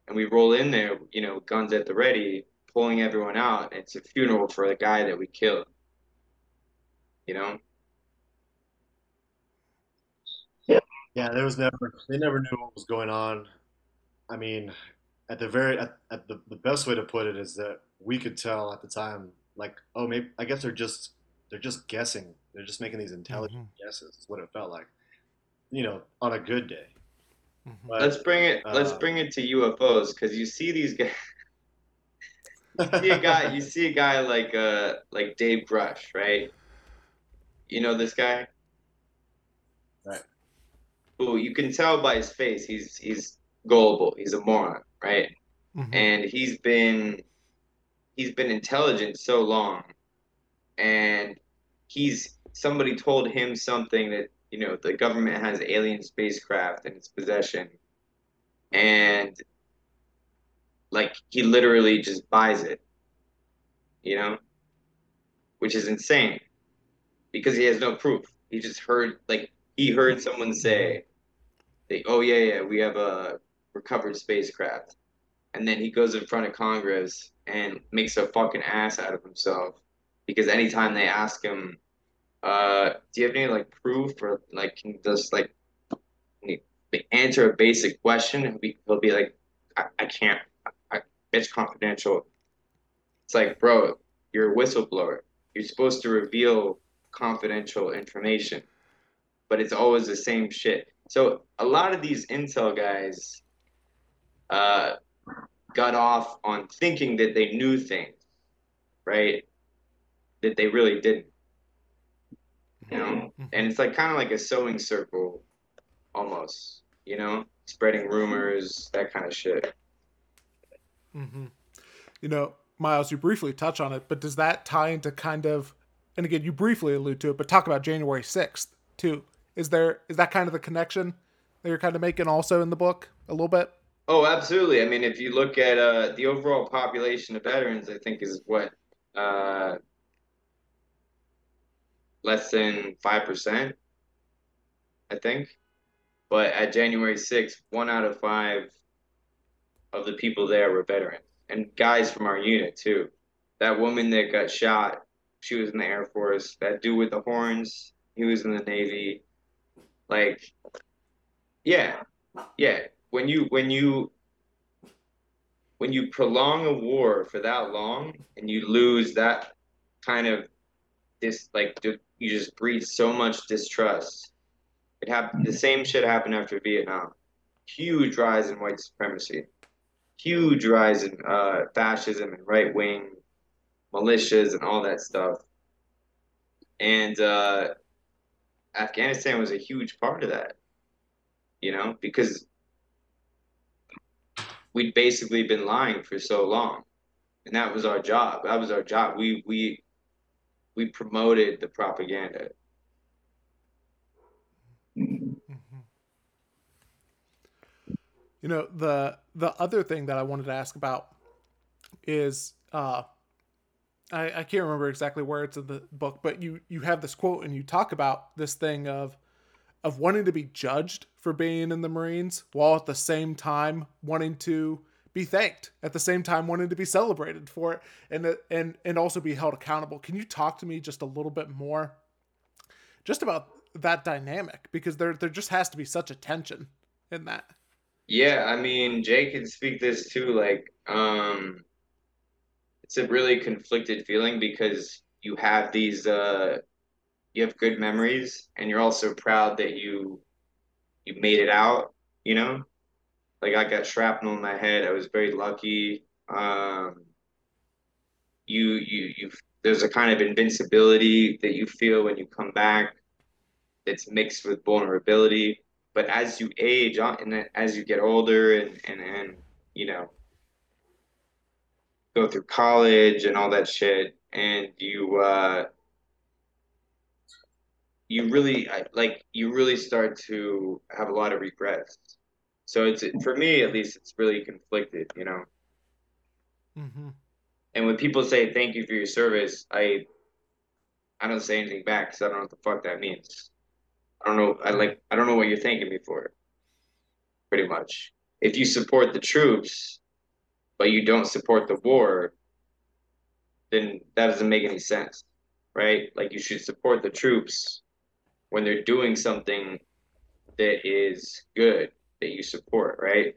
and we roll in there, you know, guns at the ready, pulling everyone out. It's a funeral for the guy that we killed. You know. Yeah, yeah. there was never they never knew what was going on. I mean, at the very at, at the, the best way to put it is that we could tell at the time, like, oh, maybe I guess they're just they're just guessing. They're just making these intelligent mm-hmm. guesses. Is what it felt like, you know, on a good day. Mm-hmm. But, let's bring it. Uh, let's bring it to UFOs because you see these guys. You see a guy. You see a guy like uh like Dave Grusch, right? You know this guy. Right who you can tell by his face he's he's gullible. He's a moron, right? Mm-hmm. And he's been he's been intelligent so long, and he's somebody told him something that you know the government has alien spacecraft in its possession, and like he literally just buys it, you know, which is insane. Because he has no proof. He just heard like he heard someone say they, oh yeah, yeah, we have a recovered spacecraft, and then he goes in front of Congress and makes a fucking ass out of himself. Because anytime they ask him, uh, do you have any like proof or like can just like answer a basic question, he'll be, he'll be like, I, I can't, it's confidential. It's like, bro, you're a whistleblower. You're supposed to reveal confidential information, but it's always the same shit. So a lot of these intel guys uh, got off on thinking that they knew things, right? That they really didn't. You know, mm-hmm. and it's like kind of like a sewing circle, almost. You know, spreading rumors, that kind of shit. Mm-hmm. You know, Miles, you briefly touch on it, but does that tie into kind of, and again, you briefly allude to it, but talk about January sixth too. Is there is that kind of the connection that you're kind of making also in the book a little bit? Oh, absolutely. I mean, if you look at uh, the overall population of veterans, I think is what uh, less than five percent. I think, but at January sixth, one out of five of the people there were veterans and guys from our unit too. That woman that got shot, she was in the Air Force. That dude with the horns, he was in the Navy. Like, yeah, yeah. When you when you when you prolong a war for that long and you lose that kind of this like you just breed so much distrust. It happened. The same shit happened after Vietnam. Huge rise in white supremacy. Huge rise in uh, fascism and right wing militias and all that stuff. And uh, Afghanistan was a huge part of that, you know, because we'd basically been lying for so long, and that was our job. That was our job. We we we promoted the propaganda. You know the the other thing that I wanted to ask about is uh, I, I can't remember exactly where it's in the book, but you you have this quote and you talk about this thing of of wanting to be judged for being in the Marines while at the same time wanting to be thanked at the same time wanting to be celebrated for it and and and also be held accountable. Can you talk to me just a little bit more just about that dynamic because there there just has to be such a tension in that. Yeah, I mean, Jay can speak this too like um it's a really conflicted feeling because you have these uh, you have good memories and you're also proud that you you made it out you know? Like i got shrapnel in my head. I was very lucky. Um, you you you there's a kind of invincibility that you feel when you come back that's mixed with vulnerability but as you age uh, and as you get older and and, and you know go through college and all that shit, and you uh, you really like you really start to have a lot of regrets. So it's for me at least, it's really conflicted, you know. Mm-hmm. and when people say thank you for your service, I I don't say anything back because I don't know what the fuck that means. I don't know. I like. I don't know what you're thanking me for. Pretty much. If you support the troops, but you don't support the war, then that doesn't make any sense, right? Like you should support the troops when they're doing something that is good that you support, right?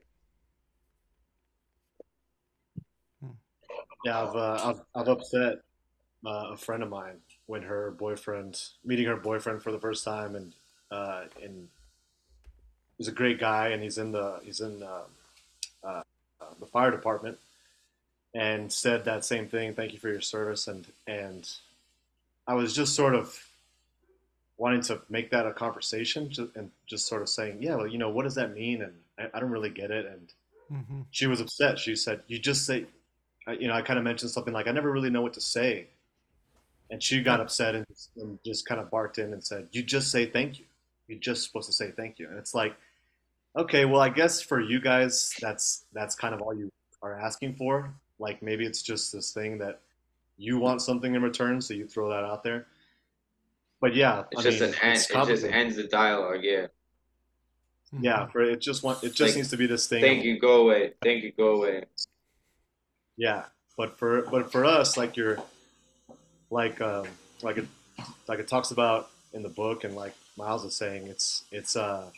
Yeah, I've uh, I've, I've upset uh, a friend of mine when her boyfriend meeting her boyfriend for the first time, and uh, and he's a great guy, and he's in the he's in uh, uh, the fire department, and said that same thing. Thank you for your service, and and I was just sort of wanting to make that a conversation, and just sort of saying, yeah, well, you know, what does that mean? And I, I don't really get it, and mm-hmm. she was upset. She said, you just say you know, I kind of mentioned something like, I never really know what to say. And she got upset and, and just kind of barked in and said, You just say thank you. You're just supposed to say thank you. And it's like, okay, well, I guess for you guys, that's that's kind of all you are asking for. Like maybe it's just this thing that you want something in return, so you throw that out there. But yeah, it's I just mean, an end. It just ends the dialogue. Yeah. Yeah, for it just want it just like, needs to be this thing. Thank you, go away. Thank you, go away. Yeah, but for but for us, like you're, like um, like it like it talks about in the book, and like Miles is saying, it's it's uh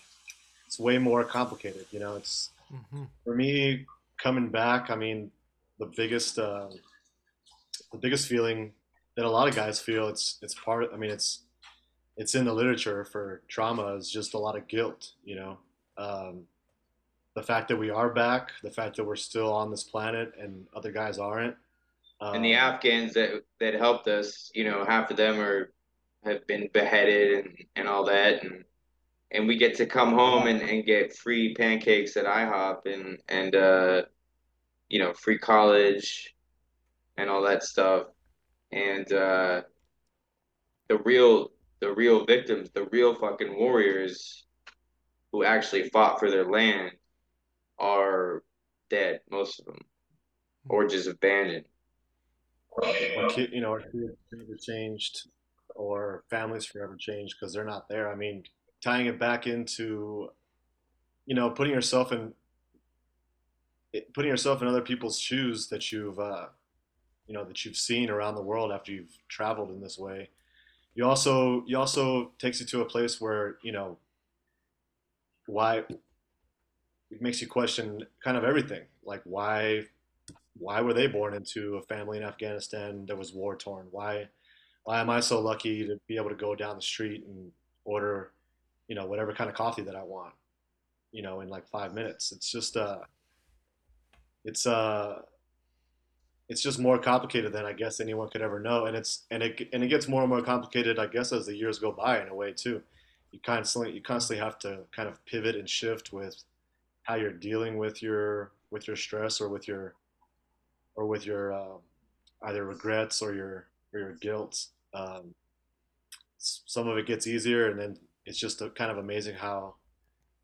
it's way more complicated. You know, it's mm-hmm. for me coming back. I mean, the biggest uh, the biggest feeling that a lot of guys feel it's it's part. I mean, it's it's in the literature for trauma is just a lot of guilt. You know. Um, the fact that we are back, the fact that we're still on this planet and other guys aren't. Um, and the um, Afghans that that helped us, you know, half of them are have been beheaded and, and all that. And and we get to come home and, and get free pancakes at IHOP and and uh, you know free college and all that stuff. And uh, the real the real victims the real fucking warriors who actually fought for their land are dead, most of them, or just abandoned. Or kid, you know, our kids changed, or families forever changed because they're not there. I mean, tying it back into, you know, putting yourself in, putting yourself in other people's shoes that you've, uh, you know, that you've seen around the world after you've traveled in this way. You also, you also takes you to a place where you know, why it makes you question kind of everything. Like why why were they born into a family in Afghanistan that was war torn? Why why am I so lucky to be able to go down the street and order, you know, whatever kind of coffee that I want, you know, in like five minutes? It's just uh it's uh it's just more complicated than I guess anyone could ever know, and it's and it and it gets more and more complicated, I guess, as the years go by in a way too. You constantly you constantly have to kind of pivot and shift with how you're dealing with your with your stress or with your or with your uh, either regrets or your or your guilt. Um, some of it gets easier, and then it's just a, kind of amazing how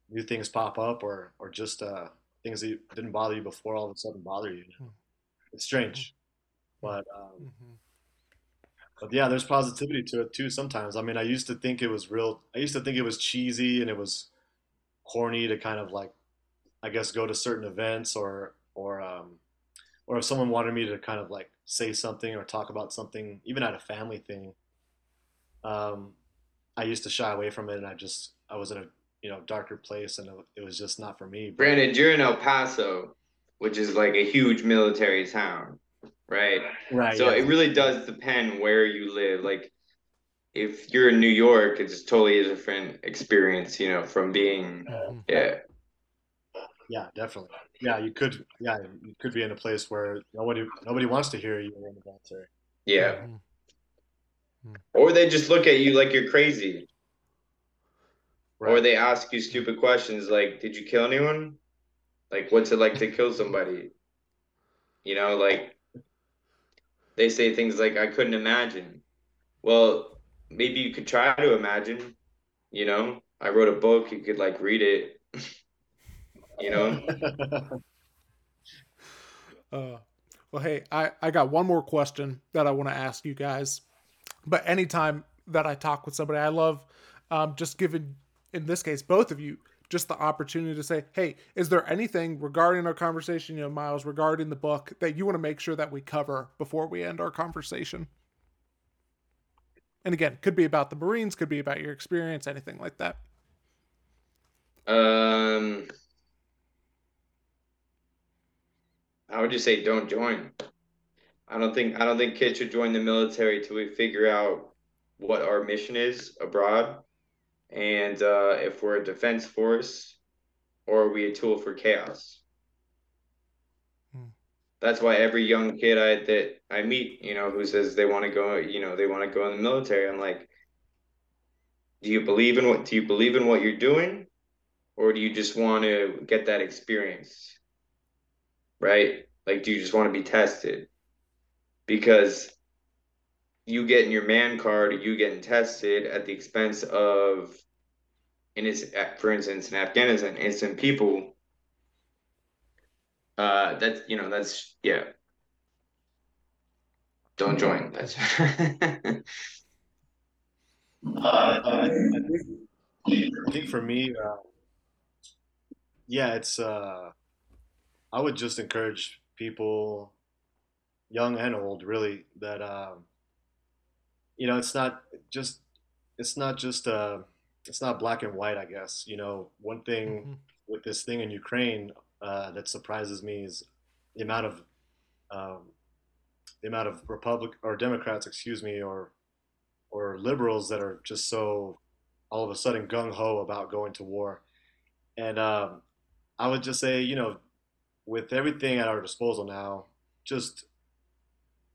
new things pop up, or or just uh, things that didn't bother you before all of a sudden bother you. Hmm. It's strange, hmm. but um, mm-hmm. but yeah, there's positivity to it too. Sometimes, I mean, I used to think it was real. I used to think it was cheesy and it was corny to kind of like I guess go to certain events or or um, or if someone wanted me to kind of like say something or talk about something, even at a family thing, um, I used to shy away from it, and I just I was in a you know darker place, and it was just not for me. Brandon, you're in El Paso, which is like a huge military town, right? Right. So yeah. it really does depend where you live. Like if you're in New York, it's totally a different experience, you know, from being mm-hmm. yeah yeah, definitely. Yeah, you could. Yeah, you could be in a place where nobody nobody wants to hear you in the military. Yeah. Mm-hmm. Or they just look at you like you're crazy. Right. Or they ask you stupid questions like, "Did you kill anyone? Like, what's it like to kill somebody?" You know, like they say things like, "I couldn't imagine." Well, maybe you could try to imagine. You know, I wrote a book. You could like read it. you know. uh, Well, hey, I, I got one more question that I want to ask you guys. But anytime that I talk with somebody, I love um, just giving, in this case, both of you just the opportunity to say, hey, is there anything regarding our conversation, you know, Miles, regarding the book that you want to make sure that we cover before we end our conversation? And again, could be about the Marines, could be about your experience, anything like that. Um, I would just say don't join. I don't think I don't think kids should join the military till we figure out what our mission is abroad, and uh, if we're a defense force or are we a tool for chaos. Hmm. That's why every young kid I that I meet, you know, who says they want to go, you know, they want to go in the military, I'm like, do you believe in what do you believe in what you're doing, or do you just want to get that experience? Right? Like, do you just want to be tested? Because you getting your man card you getting tested at the expense of, in his, for instance, in Afghanistan, innocent people. Uh, that's you know that's yeah. Don't join. That's. uh, I, think, I think for me, uh, yeah, it's. Uh, I would just encourage people, young and old, really, that um, you know, it's not just it's not just uh, it's not black and white. I guess you know, one thing mm-hmm. with this thing in Ukraine uh, that surprises me is the amount of um, the amount of Republic or Democrats, excuse me, or or liberals that are just so all of a sudden gung ho about going to war. And um, I would just say, you know, with everything at our disposal now, just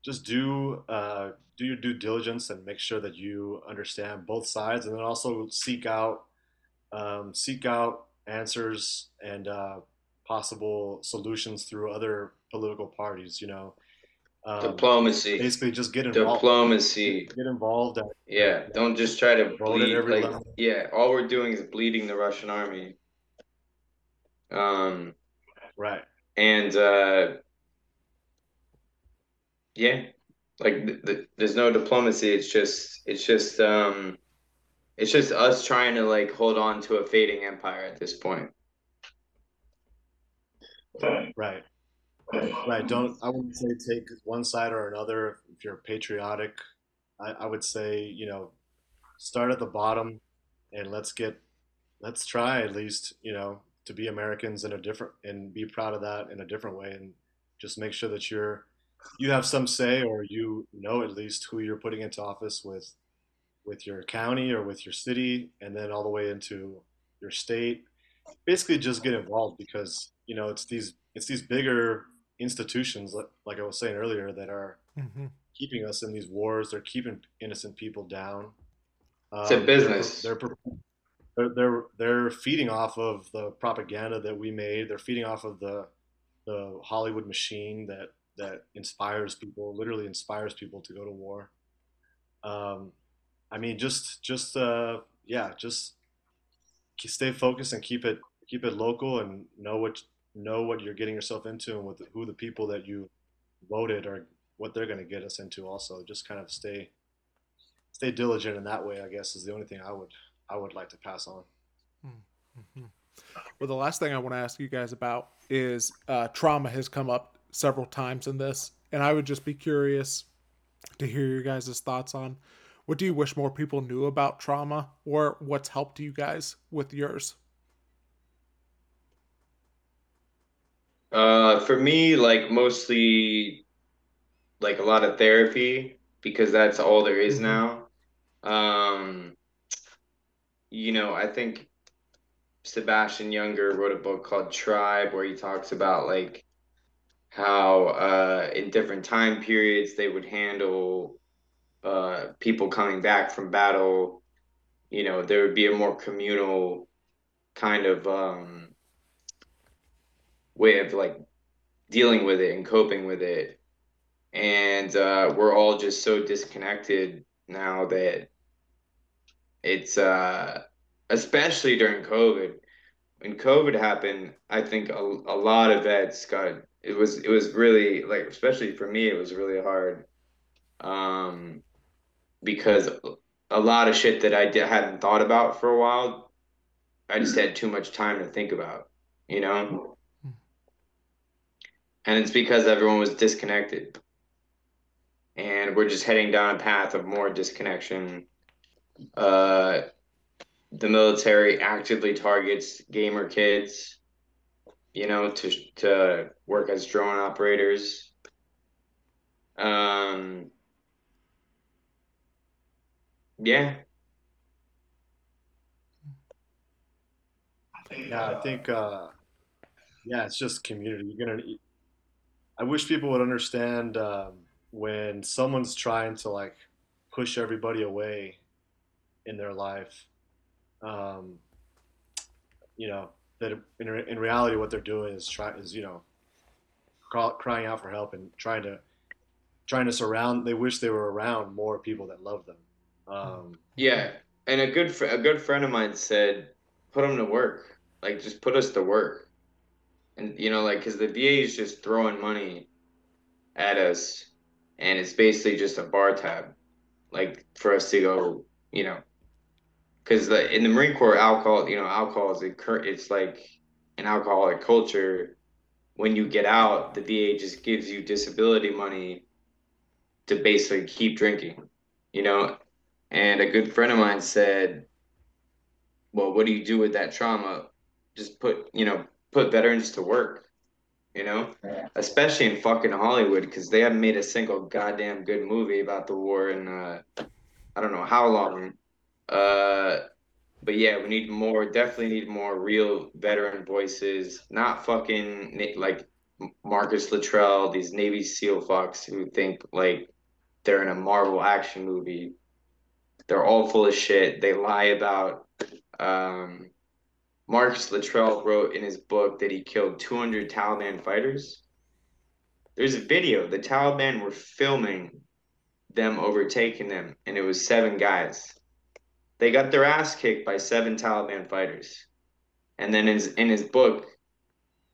just do uh, do your due diligence and make sure that you understand both sides, and then also seek out um, seek out answers and uh, possible solutions through other political parties. You know, um, diplomacy. Basically, just get involved. Diplomacy. Get involved. At, yeah, don't just try to bleed. Like, yeah, all we're doing is bleeding the Russian army. Um, right. And uh, yeah, like the, the, there's no diplomacy. It's just it's just um, it's just us trying to like hold on to a fading empire at this point. Right. Right. Don't I wouldn't say take one side or another. If you're patriotic, I, I would say you know start at the bottom and let's get let's try at least you know to be Americans in a different and be proud of that in a different way and just make sure that you're you have some say or you know at least who you're putting into office with with your county or with your city and then all the way into your state. Basically just get involved because you know it's these it's these bigger institutions like i was saying earlier that are mm-hmm. keeping us in these wars. They're keeping innocent people down. It's um, a business. they're, they're, they're they're feeding off of the propaganda that we made. They're feeding off of the the hollywood machine that that inspires people literally inspires people to go to war. Um, i mean just just uh, yeah just stay focused and keep it keep it local and know what know what you're getting yourself into and with who the people that you voted or what they're going to get us into also. Just kind of stay stay diligent in that way i guess is the only thing i would i would like to pass on mm-hmm. well the last thing i want to ask you guys about is uh, trauma has come up several times in this and i would just be curious to hear your guys' thoughts on what do you wish more people knew about trauma or what's helped you guys with yours Uh, for me, like mostly like a lot of therapy because that's all there is mm-hmm. now. Um, you know, I think Sebastian Junger wrote a book called Tribe where he talks about like how uh, in different time periods they would handle uh, people coming back from battle. You know, there would be a more communal kind of um, way of like dealing with it and coping with it and uh, we're all just so disconnected now that it's uh, especially during covid. When covid happened i think a, a lot of vets got it was it was really like especially for me it was really hard. Um because a lot of shit that I did, hadn't thought about for a while I just had too much time to think about you know? And it's because everyone was disconnected. And we're just heading down a path of more disconnection uh the military actively targets gamer kids you know, to to work as drone operators. Um, yeah. Yeah, I think. Uh, yeah, it's just community. You're gonna. I wish people would understand um, when someone's trying to like push everybody away in their life. Um, you know, that in, in reality what they're doing is try is you know call, crying out for help and trying to trying to surround they wish they were around more people that love them. Um, yeah. And a good fr- a good friend of mine said put them to work. Like just put us to work. And you know like because the va is just throwing money at us and it's basically just a bar tab like for us to go you know because the, in the Marine Corps, alcohol, you know, alcohol is a, it's like an alcoholic culture. When you get out, the VA just gives you disability money to basically keep drinking, you know. And a good friend of mine said, "Well, what do you do with that trauma? Just put, you know, put veterans to work." You know, especially in fucking Hollywood, because they haven't made a single goddamn good movie about the war in uh, I don't know how long uh, but yeah, we need more. Definitely need more real veteran voices. Not fucking like Marcus Luttrell, these Navy SEAL fucks who think like they're in a Marvel action movie. They're all full of shit. They lie about. Um, Marcus Luttrell wrote in his book that he killed 200 Taliban fighters. There's a video. The Taliban were filming them overtaking them, and it was seven guys. They got their ass kicked by seven Taliban fighters. And then in his, in his book,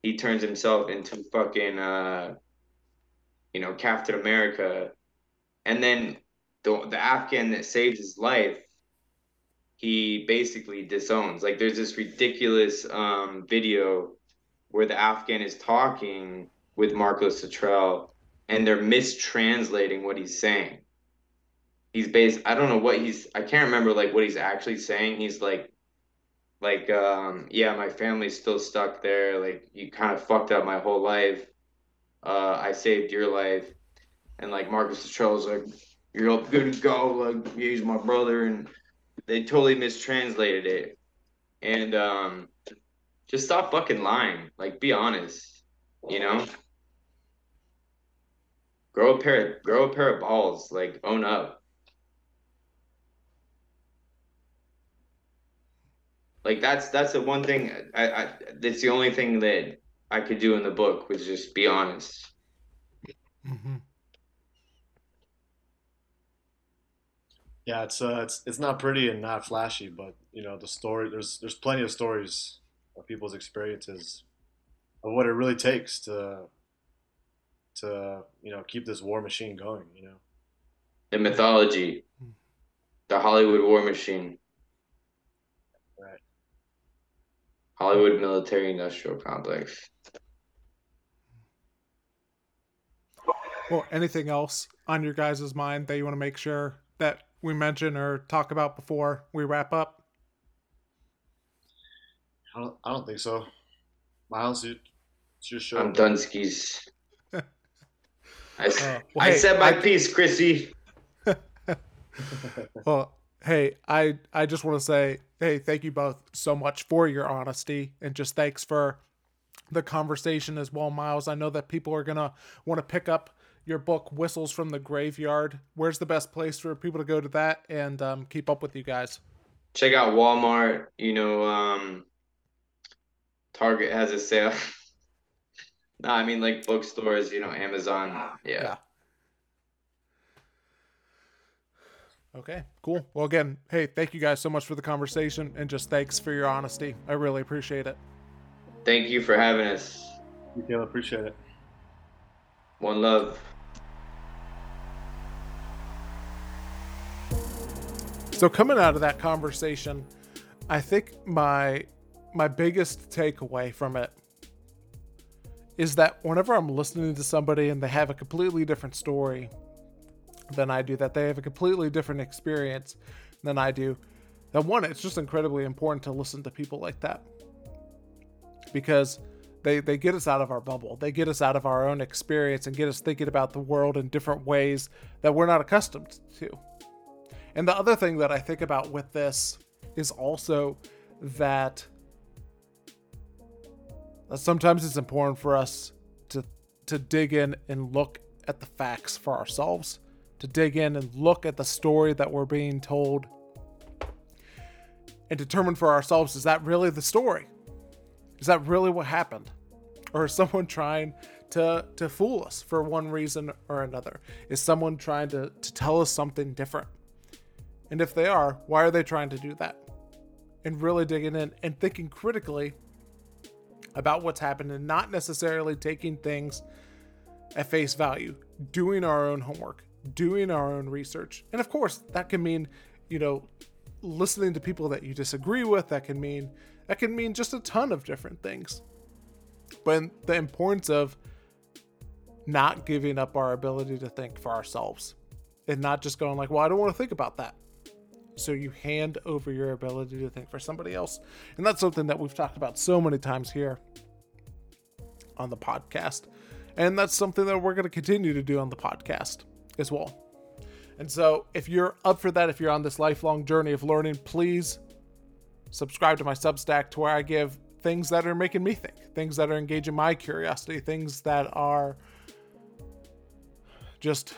he turns himself into fucking, uh, you know, Captain America. And then the, the Afghan that saved his life, he basically disowns. Like there's this ridiculous um, video where the Afghan is talking with Marcus Luttrell and they're mistranslating what he's saying he's based i don't know what he's i can't remember like what he's actually saying. He's like like um yeah my family's still stuck there. Like you kind of fucked up my whole life. Uh i saved your life. And like marcus Luttrell's like you're all good to go. Like he's my brother. And they totally mistranslated it. And um just stop fucking lying. Like be honest you know? Grow a pair grow a pair of balls. Like own up like that's that's the one thing I, I that's the only thing that I could do in the book was just be honest. Mm-hmm. Yeah, it's uh, it's it's not pretty and not flashy, but you know the story. There's there's plenty of stories of people's experiences of what it really takes to to you know keep this war machine going. You know, the mythology, hmm. the Hollywood war machine. Hollywood Military Industrial Complex. Well, anything else on your guys' mind that you want to make sure that we mention or talk about before we wrap up? I don't, I don't think so. Miles, you, it's your show. I'm Dunskies. I, uh, well, I hey, said my I, piece, Chrissy. well, hey, I I just want to say, hey, thank you both so much for your honesty and just thanks for the conversation as well, Miles. I know that people are gonna want to pick up your book, Whistles from the Graveyard. Where's the best place for people to go to that and um, keep up with you guys? Check out Walmart. You know, um, Target has a sale. no, I mean like bookstores. You know, Amazon. yeah. yeah. Okay, cool. Well, again, hey, thank you guys so much for the conversation and just thanks for your honesty. I really appreciate it. Thank you for having us. You, Caleb. Appreciate it. One love. So coming out of that conversation, I think my my biggest takeaway from it is that whenever I'm listening to somebody and they have a completely different story than I do, that they have a completely different experience than I do, that one, it's just incredibly important to listen to people like that. Because they, they get us out of our bubble. They get us out of our own experience and get us thinking about the world in different ways that we're not accustomed to. And the other thing that I think about with this is also that sometimes it's important for us to to dig in and look at the facts for ourselves, to dig in and look at the story that we're being told and determine for ourselves is that really the story? Is that really what happened? Or is someone trying to to fool us for one reason or another? Is someone trying to, to tell us something different? And if they are, why are they trying to do that? And really digging in and thinking critically about what's happened and not necessarily taking things at face value, doing our own homework, doing our own research. And of course, that can mean, you know, listening to people that you disagree with, that can mean that can mean just a ton of different things. But the importance of not giving up our ability to think for ourselves and not just going like, well, I don't want to think about that. So you hand over your ability to think for somebody else. And that's something that we've talked about so many times here on the podcast. And that's something that we're going to continue to do on the podcast as well. And so if you're up for that, if you're on this lifelong journey of learning, please subscribe to my Substack to where I give things that are making me think, things that are engaging my curiosity, things that are just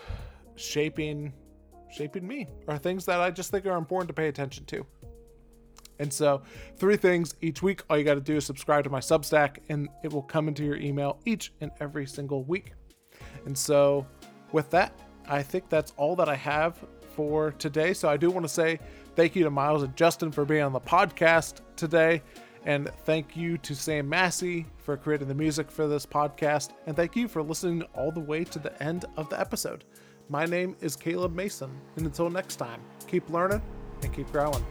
shaping shaping me are things that I just think are important to pay attention to. And so, three things each week. All you got to do is subscribe to my Substack, and it will come into your email each and every single week. And so, with that, I think that's all that I have for today. So, I do want to say thank you to Miles and Justin for being on the podcast today. And thank you to Sam Massey for creating the music for this podcast. And thank you for listening all the way to the end of the episode. My name is Caleb Mason, and until next time, keep learning and keep growing.